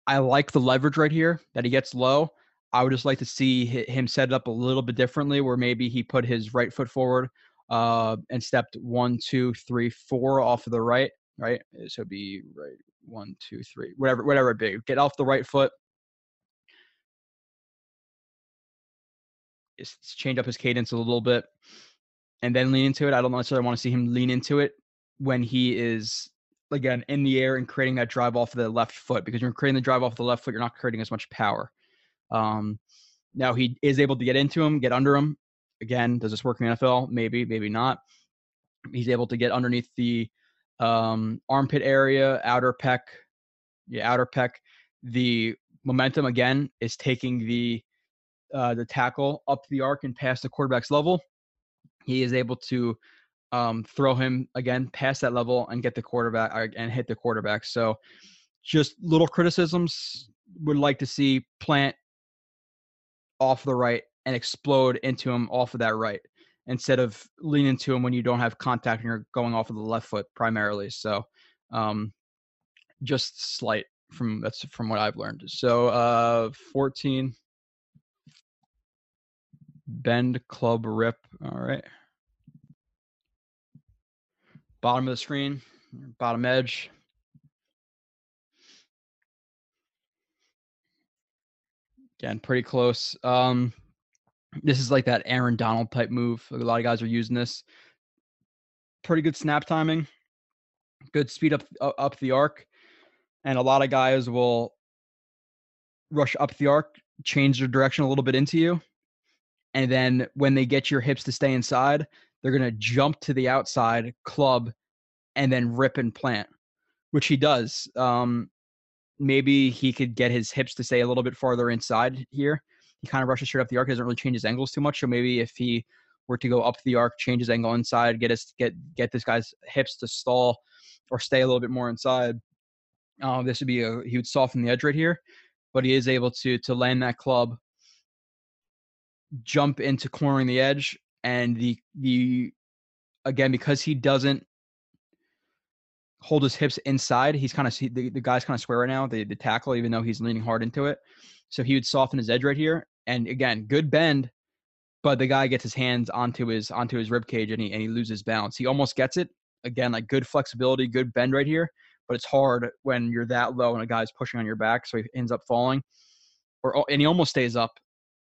i like the leverage right here that he gets low I would just like to see him set it up a little bit differently, where maybe he put his right foot forward uh, and stepped one, two, three, four off of the right, right? So it'd be right one, two, three, whatever, whatever it be. Get off the right foot. Change up his cadence a little bit and then lean into it. I don't necessarily want to see him lean into it when he is again in the air and creating that drive off of the left foot because you're creating the drive off the left foot, you're not creating as much power. Um, now he is able to get into him, get under him. Again, does this work in the NFL? Maybe, maybe not. He's able to get underneath the um, armpit area, outer pec, yeah, outer pec. The momentum again is taking the uh, the tackle up the arc and past the quarterback's level. He is able to um, throw him again past that level and get the quarterback uh, and hit the quarterback. So, just little criticisms. Would like to see Plant off the right and explode into him off of that right instead of leaning into him when you don't have contact and you're going off of the left foot primarily. So, um, just slight from that's from what I've learned. So, uh, 14 bend club rip. All right. Bottom of the screen, bottom edge. Again, pretty close. Um, this is like that Aaron Donald type move. A lot of guys are using this. Pretty good snap timing, good speed up up the arc, and a lot of guys will rush up the arc, change their direction a little bit into you, and then when they get your hips to stay inside, they're gonna jump to the outside, club, and then rip and plant, which he does. Um, maybe he could get his hips to stay a little bit farther inside here. He kind of rushes straight up the arc, doesn't really change his angles too much. So maybe if he were to go up the arc, change his angle inside, get his get get this guy's hips to stall or stay a little bit more inside. Uh, this would be a he would soften the edge right here, but he is able to to land that club, jump into cornering the edge, and the the again because he doesn't hold his hips inside. He's kind of the, the guy's kind of square right now, the, the tackle, even though he's leaning hard into it. So he would soften his edge right here. And again, good bend, but the guy gets his hands onto his onto his rib cage and he and he loses balance. He almost gets it. Again, like good flexibility, good bend right here, but it's hard when you're that low and a guy's pushing on your back, so he ends up falling. Or oh, and he almost stays up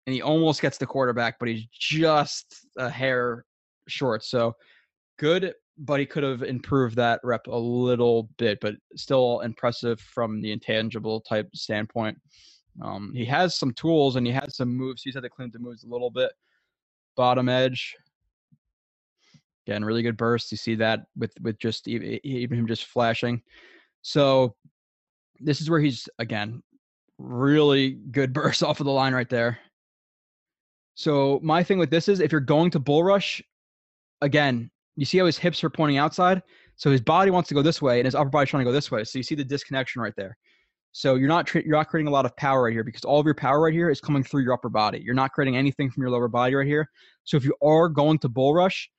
and he almost gets the quarterback, but he's just a hair short. So good but he could have improved that rep a little bit, but still impressive from the intangible type standpoint. Um, he has some tools and he has some moves. He's had to clean the moves a little bit. Bottom edge, again, really good burst. You see that with with just even, even him just flashing. So this is where he's again really good (laughs) burst off of the line right there. So my thing with this is if you're going to bull rush, again, you see how his hips are pointing outside? So his body wants to go this way and his upper body's trying to go this way. So you see the disconnection right there. So you're not you're not creating a lot of power right here because all of your power right here is coming through your upper body. You're not creating anything from your lower body right here. So if you are going to bull rush,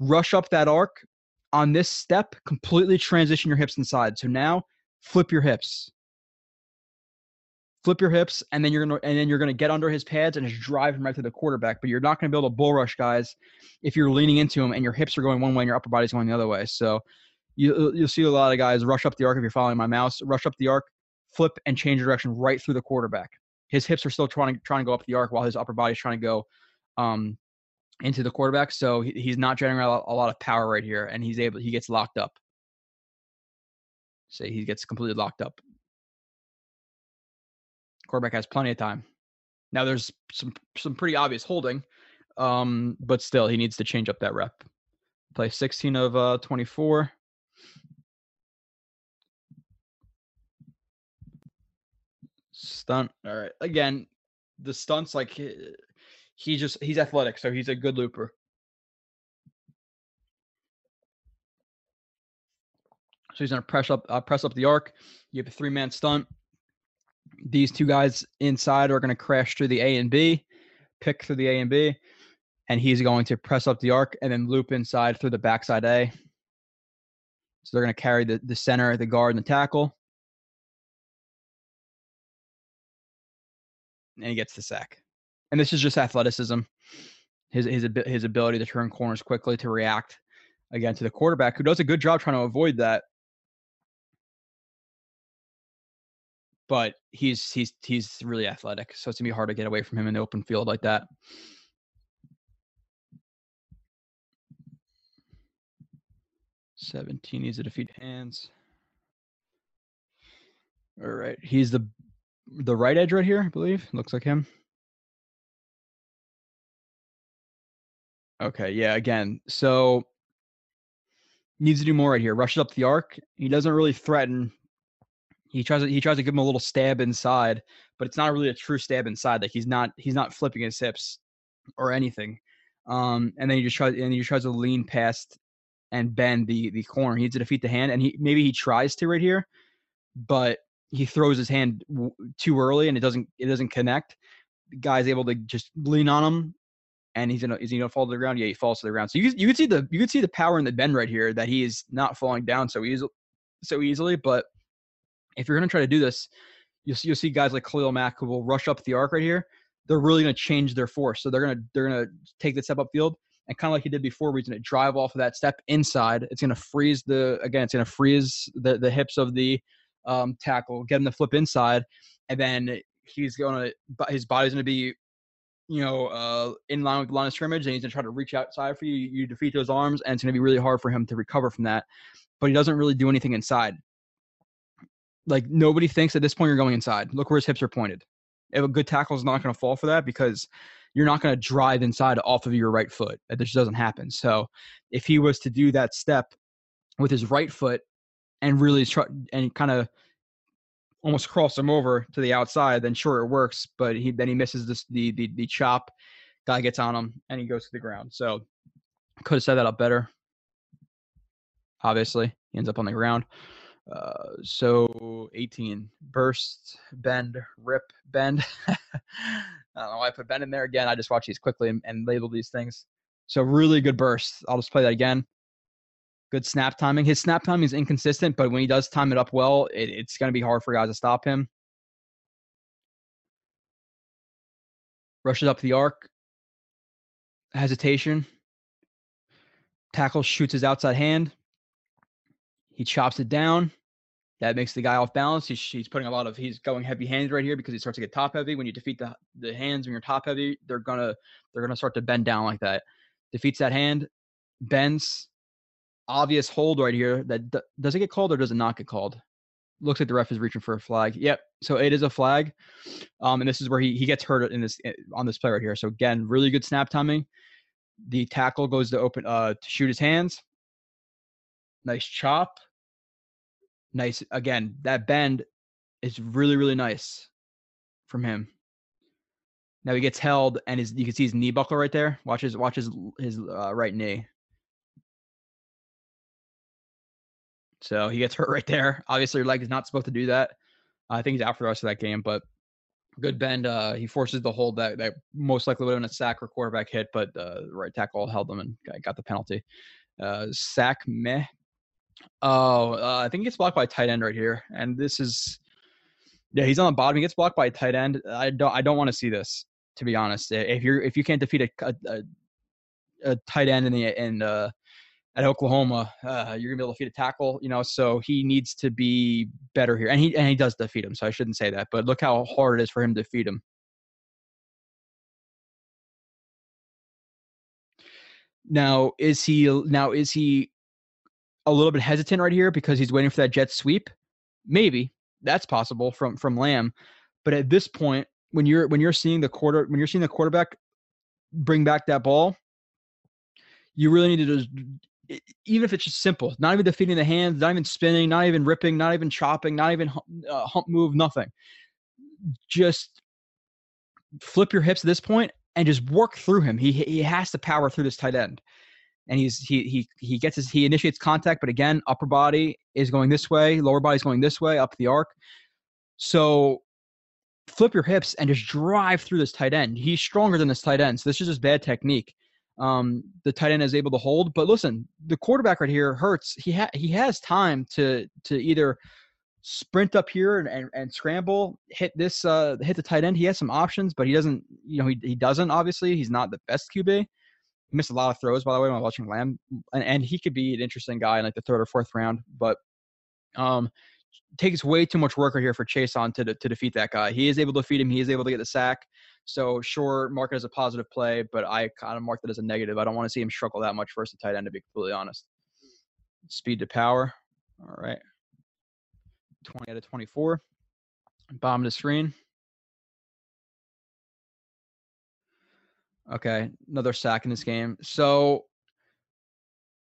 rush up that arc on this step, completely transition your hips inside. So now flip your hips flip your hips, and then you're gonna and then you're gonna get under his pads and just drive him right to the quarterback. But you're not gonna be able to bull rush guys if you're leaning into him and your hips are going one way and your upper body's going the other way. So you you'll see a lot of guys rush up the arc if you're following my mouse, rush up the arc, flip and change direction right through the quarterback. His hips are still trying to trying to go up the arc while his upper body's trying to go um, into the quarterback. So he, he's not generating a lot of power right here, and he's able he gets locked up. Say he gets completely locked up. Quarterback has plenty of time. Now there's some some pretty obvious holding, um, but still he needs to change up that rep. Play 16 of uh, 24. Stunt. All right. Again, the stunts like he, just he's athletic, so he's a good looper. So he's gonna press up uh, press up the arc. You have a three man stunt. These two guys inside are going to crash through the A and B, pick through the A and B, and he's going to press up the arc and then loop inside through the backside A. So they're going to carry the, the center, the guard, and the tackle. And he gets the sack. And this is just athleticism. his his his ability to turn corners quickly to react again to the quarterback who does a good job trying to avoid that. But he's he's he's really athletic, so it's gonna be hard to get away from him in the open field like that. Seventeen needs to defeat hands. All right, he's the the right edge right here, I believe. Looks like him. Okay, yeah, again. So needs to do more right here. Rushes up the arc. He doesn't really threaten. He tries to he tries to give him a little stab inside, but it's not really a true stab inside. Like he's not he's not flipping his hips or anything. Um, and then he just tries and he tries to lean past and bend the the corner. He needs to defeat the hand, and he maybe he tries to right here, but he throws his hand w- too early and it doesn't it doesn't connect. The guy's able to just lean on him, and he's gonna is he gonna fall to the ground? Yeah, he falls to the ground. So you you can see the you can see the power in the bend right here that he is not falling down so easily so easily. But if you're gonna try to do this, you'll see, you'll see guys like Khalil Mack who will rush up the arc right here. They're really gonna change their force. So they're gonna they're gonna take the step up field and kind of like he did before, where he's gonna drive off of that step inside. It's gonna freeze the again. It's gonna freeze the the hips of the um, tackle, get him to flip inside, and then he's gonna his body's gonna be you know, uh, in line with the line of scrimmage, and he's gonna try to reach outside for you. You defeat those arms, and it's gonna be really hard for him to recover from that. But he doesn't really do anything inside. Like nobody thinks at this point you're going inside. Look where his hips are pointed. If a good tackle is not gonna fall for that because you're not gonna drive inside off of your right foot. That just doesn't happen. So if he was to do that step with his right foot and really try and kind of almost cross him over to the outside, then sure it works. But he then he misses this the the the chop. Guy gets on him and he goes to the ground. So could have set that up better. Obviously, he ends up on the ground. Uh, so 18 burst, bend, rip, bend. (laughs) I don't know why I put bend in there again. I just watch these quickly and, and label these things. So really good burst. I'll just play that again good snap timing. His snap timing is inconsistent, but when he does time it up well, it, it's going to be hard for guys to stop him. Rushes up the arc. Hesitation. Tackle shoots his outside hand. He chops it down. That makes the guy off balance. He's, he's putting a lot of he's going heavy hands right here because he starts to get top heavy. When you defeat the the hands when you're top heavy, they're gonna they're gonna start to bend down like that. Defeats that hand, bends, obvious hold right here that does it get called or does it not get called? Looks like the ref is reaching for a flag. Yep. So it is a flag. Um, and this is where he, he gets hurt in this on this play right here. So again, really good snap timing. The tackle goes to open uh to shoot his hands. Nice chop. Nice again. That bend is really really nice from him. Now he gets held, and his you can see his knee buckle right there. Watch his watch his his uh, right knee. So he gets (laughs) hurt right there. Obviously, your leg is not supposed to do that. I think he's out for the rest of that game, but good bend. Uh, he forces the hold that, that most likely would have been a sack or quarterback hit, but uh, the right tackle held them and got- got the penalty. Uh, sack meh. Oh, uh, I think he gets blocked by a tight end right here, and this is yeah, he's on the bottom. He gets blocked by a tight end. I don't I don't want to see this to be honest. If you're if you can't defeat a a, a, tight end in the in uh, at Oklahoma, uh, you're gonna be able to defeat a tackle. You know, so he needs to be better here, and he and he does defeat him. So I shouldn't say that, but look how hard it is for him to defeat him. Now is he now is he a little bit hesitant right here because he's waiting for that jet sweep? Maybe that's possible from from Lamb, but at this point, when you're when you're seeing the quarter when you're seeing the quarterback bring back that ball, you really need to just even if it's just simple, not even defeating the hands, not even spinning, not even ripping, not even chopping, not even uh, hump move, nothing. Just flip your hips at this point and just work through him. He he has to power through this tight end, and he's he he he gets his he initiates contact, but again, upper body is going this way, lower body is going this way up the arc. So flip your hips and just drive through this tight end. He's stronger than this tight end, so this is just bad technique. Um, the tight end is able to hold, but listen, the quarterback right here hurts. He ha- he has time to to either sprint up here and, and, and scramble, hit this uh hit the tight end. He has some options, but he doesn't, you know, he, he doesn't obviously. He's not the best QB. Missed a lot of throws, by the way, when watching Lamb, and, and he could be an interesting guy in like the third or fourth round. But um, takes way too much work right here for Chaisson to, to defeat that guy. He is able to defeat him. He is able to get the sack. So sure, mark it as a positive play, but I kind of mark it as a negative. I don't want to see him struggle that much versus a tight end, to be completely honest. Speed to power. All right. 20 out of 24. Bomb the screen. Okay, another sack in this game. So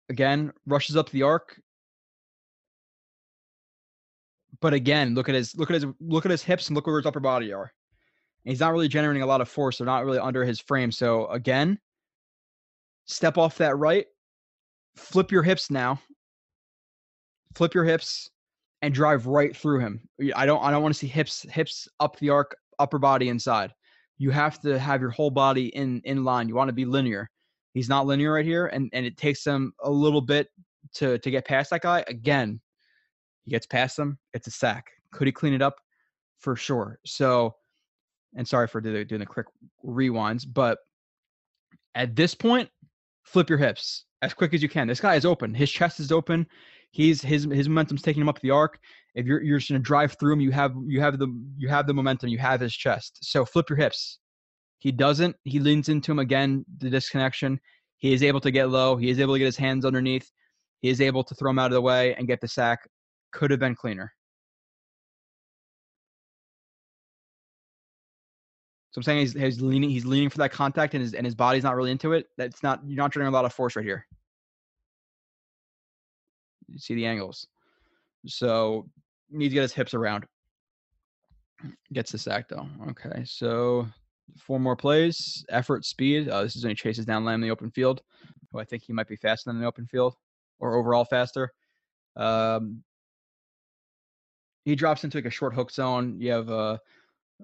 again, rushes up the arc. But again, look at his look at his look at his hips and look where his upper body are. And he's not really generating a lot of force. They're not really under his frame. So again, step off that right, flip your hips now. Flip your hips and drive right through him. I don't I don't want to see hips hips up the arc, upper body inside you have to have your whole body in in line. You want to be linear. He's not linear right here, and and it takes him a little bit to to get past that guy. Again, he gets past him. It's a sack. Could he clean it up? For sure. So, and sorry for doing, doing the quick rewinds, but at this point, flip your hips as quick as you can. This guy is open. His chest is open. He's his his momentum's taking him up the arc. If you're you're just gonna drive through him, you have you have the you have the momentum. You have his chest. So flip your hips. He doesn't. He leans into him again. The disconnection. He is able to get low. He is able to get his hands underneath. He is able to throw him out of the way and get the sack. Could have been cleaner. So I'm saying he's, he's leaning he's leaning for that contact and his and his body's not really into it. That's not you're not generating a lot of force right here. See the angles. So needs to get his hips around. (clears throat) Gets the sack though. Okay, so four more plays. Effort, speed. Uh, this is when he chases down Lamb in the open field. Who I think he might be faster than the open field, or overall faster. Um, he drops into like a short hook zone. You have a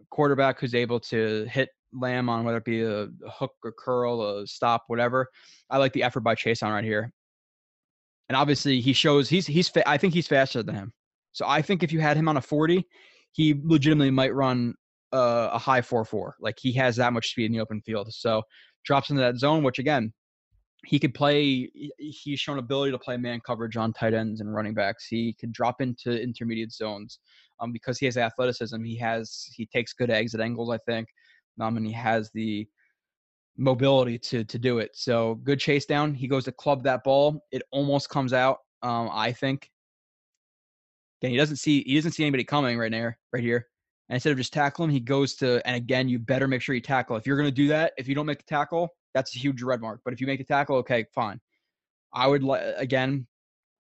quarterback who's able to hit Lamb on whether it be a, a hook or curl, a stop, whatever. I like the effort by Chaisson right here and obviously he shows he's he's fa- I think he's faster than him. So I think if you had him on a 40, he legitimately might run uh, a high 4-4. Like he has that much speed in the open field. So drops into that zone, which again, he could play. He's shown ability to play man coverage on tight ends and running backs. He could drop into intermediate zones um, because he has athleticism. He has he takes good exit angles. I think, um, and he has the mobility to to do it. So good chase down. He goes to club that ball. It almost comes out. Um, I think. Again, he doesn't see he doesn't see anybody coming right there, right here. And instead of just tackling, he goes to and again, you better make sure you tackle. If you're gonna do that, if you don't make the tackle, that's a huge red mark. But if you make the tackle, okay, fine. I would like again,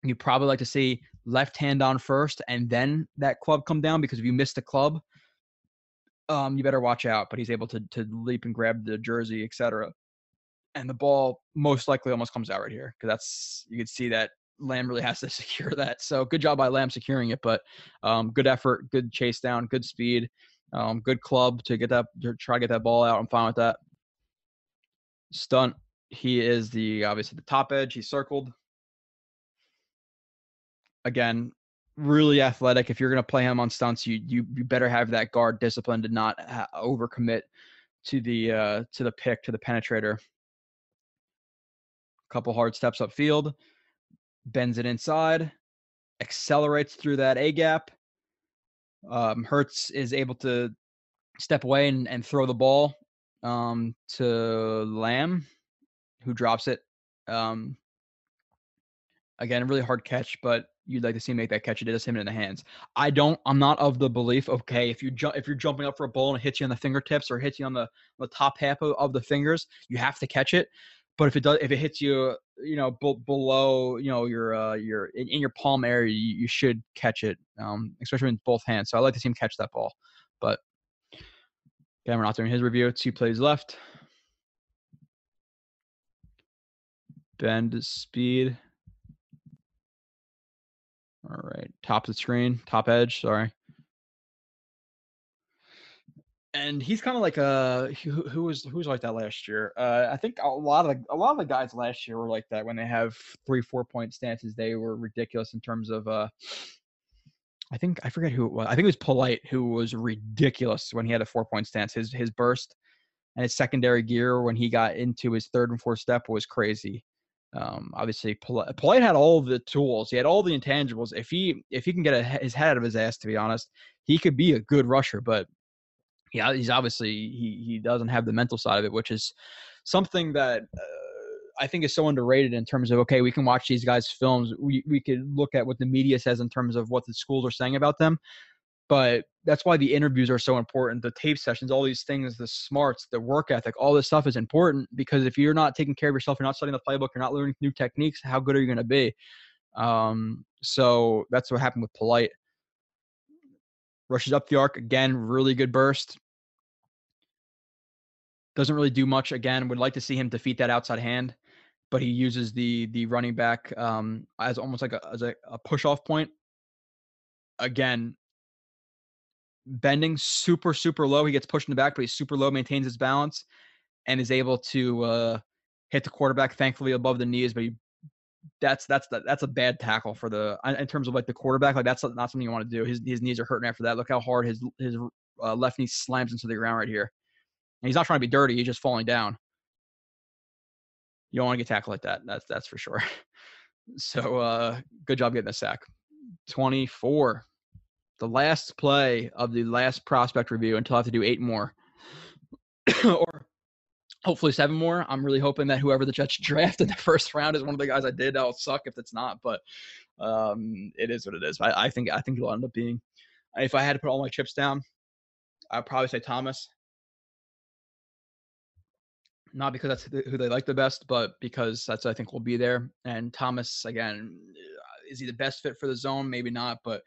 you probably like to see left hand on first and then that club come down because if you miss the club, um, you better watch out. But he's able to to leap and grab the jersey, etc. And the ball most likely almost comes out right here because that's you can see that Lamb really has to (laughs) secure that. So good job by Lamb securing it, but um, good effort, good chase down, good speed, um, good club to get that to try to get that ball out. I'm fine with that. Stunt. He is the obviously the top edge. He circled. Again, really athletic. If you're going to play him on stunts, you you you better have that guard discipline to not ha- overcommit to the uh to the pick to the penetrator. Couple hard steps up field, bends it inside, accelerates through that A gap. Um, Hurts is able to step away and, and throw the ball um, to Lamb, who drops it. Um, again, a really hard catch, but you'd like to see him make that catch. It does him in the hands. I don't. I'm not of the belief. Okay, if you jump, if you're jumping up for a ball and it hits you on the fingertips or hits you on the the top half of, of the fingers, you have to catch it. But if it does, if it hits you, you know, b- below, you know, your uh, your in, in your palm area, you, you should catch it, um, especially in both hands. So I like to see him catch that ball. But we're not doing his review. Two plays left. Bend speed. All right, top of the screen, top edge. Sorry. And he's kind of like a who, who was who was like that last year. Uh, I think a lot of the, a lot of the guys last year were like that when they have three four point stances. They were ridiculous in terms of. Uh, I think I forget who it was. I think it was Polite who was ridiculous when he had a four point stance. His his burst and his secondary gear when he got into his third and fourth step was crazy. Um, obviously, Polite had all the tools. He had all the intangibles. If he if he can get a, his head out of his ass, to be honest, he could be a good rusher. But yeah, he's obviously he he doesn't have the mental side of it, which is something that uh, I think is so underrated in terms of okay, we can watch these guys' films. We we could look at what the media says in terms of what the schools are saying about them, but that's why the interviews are so important the tape sessions all these things the smarts the work ethic all this stuff is important because if you're not taking care of yourself you're not studying the playbook you're not learning new techniques how good are you going to be? Um, so that's what happened with polite. Rushes up the arc again really good burst. Doesn't really do much again would like to see him defeat that outside hand but he uses the the running back um, as almost like a, as a, a push off point. Again bending super super low. He gets pushed in the back, but he's super low, maintains his balance, and is able to uh, hit the quarterback. Thankfully above the knees, but he that's that's that's a bad tackle for the in terms of like the quarterback. Like that's not something you want to do. His his knees are hurting after that. Look how hard his his uh, left knee slams into the ground right here. And he's not trying to be dirty. He's just falling down. You don't want to get tackled like that. That's that's for sure. (laughs) So uh, good job getting the sack. Twenty four the last play of the last prospect review until I have to do eight more. (coughs) or hopefully seven more. I'm really hoping that whoever the Jets (laughs) draft in the first round is one of the guys I did. I'll suck if it's not, but um, it is what it is. I, I think I think it'll end up being. If I had to put all my chips down, I'd probably say Thomas. Not because that's who they like the best, but because that's I think will be there. And Thomas again, is he the best fit for the zone? Maybe not, but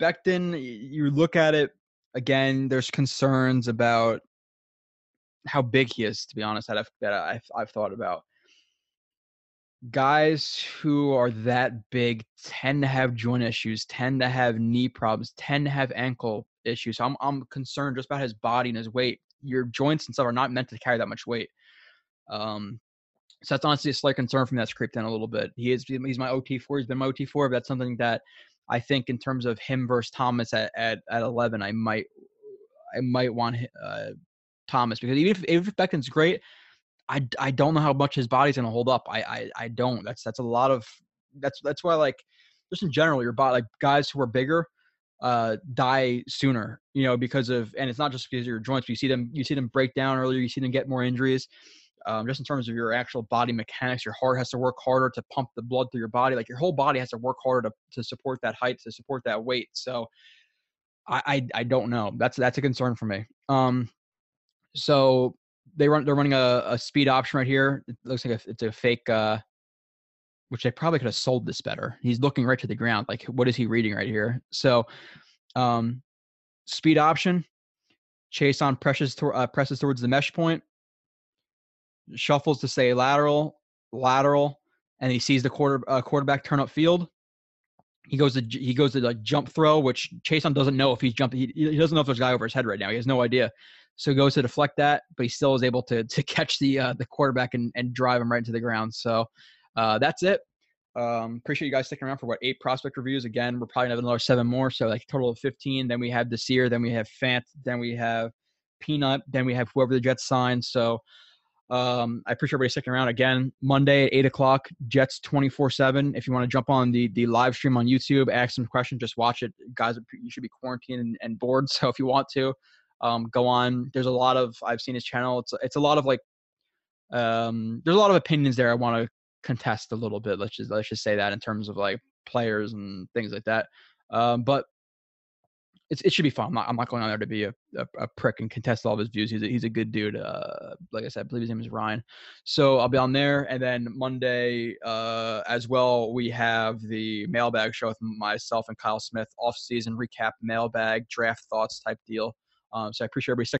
Becton, you look at it again. There's concerns about how big he is. To be honest, that I've that I've, I've thought about. Guys who are that big tend to have joint issues, tend to have knee problems, tend to have ankle issues. So I'm I'm concerned just about his body and his weight. Your joints and stuff are not meant to carry that much weight. Um, so that's honestly a slight concern me. That's creeped in a little bit. He is he's my OT four. He's been my OT four, but that's something that I think in terms of him versus Thomas at, at, at 11, I might I might want uh, Thomas because even if, even if Becton's great, I, I don't know how much his body's gonna hold up. I, I I don't. That's that's a lot of that's that's why like just in general your body like guys who are bigger uh die sooner you know because of and it's not just because of your joints you see them you see them break down earlier you see them get more injuries um, just in terms of your actual body mechanics. Your heart has to work harder to pump the blood through your body. Like your whole body has to work harder to, to support that height, to support that weight. So I, I, I don't know. That's that's a concern for me. Um, so they run they're running a, a speed option right here. It looks like a, it's a fake. Uh, which they probably could have sold this better. He's looking right to the ground. Like, what is he reading right here? So, um, speed option. Chaisson presses uh, presses towards the mesh point shuffles to say lateral, lateral, and he sees the quarter uh, quarterback turn up field. He goes to he goes to like jump throw, which Chaisson doesn't know if he's jumping. He, he doesn't know if there's a guy over his head right now. He has no idea. So he goes to deflect that, but he still is able to to (laughs) catch the uh, the quarterback and, and drive him right into the ground. So uh, that's it. Um, appreciate you guys sticking around for what eight prospect reviews. Again, we're probably gonna have another seven more, so like total of fifteen. Then we have Desir, then we have Fant, then we have Peanut, then we have whoever the Jets sign. So um, I appreciate everybody sticking around again. Monday at eight o'clock, Jets twenty four seven. If you want to jump on the the live stream on YouTube, ask some questions, just watch it. Guys, you should be quarantined and, and bored, (laughs) so if you want to, um, go on. There's a lot of I've seen his channel. It's it's a lot of like um, there's a lot of opinions there. I want to contest a little bit. Let's just let's just say that in terms of like players and things like that. Um, but it should be fun. I'm not, I'm not going on there to be a, a, a, prick and contest all of his views. He's a, he's a good dude. Uh, like I said, I believe his name is Ryan. So I'll be on there. And then Monday uh, as well, we have the mailbag show with myself and Kyle Smith, off season recap mailbag, draft thoughts type deal. Um, so I appreciate everybody.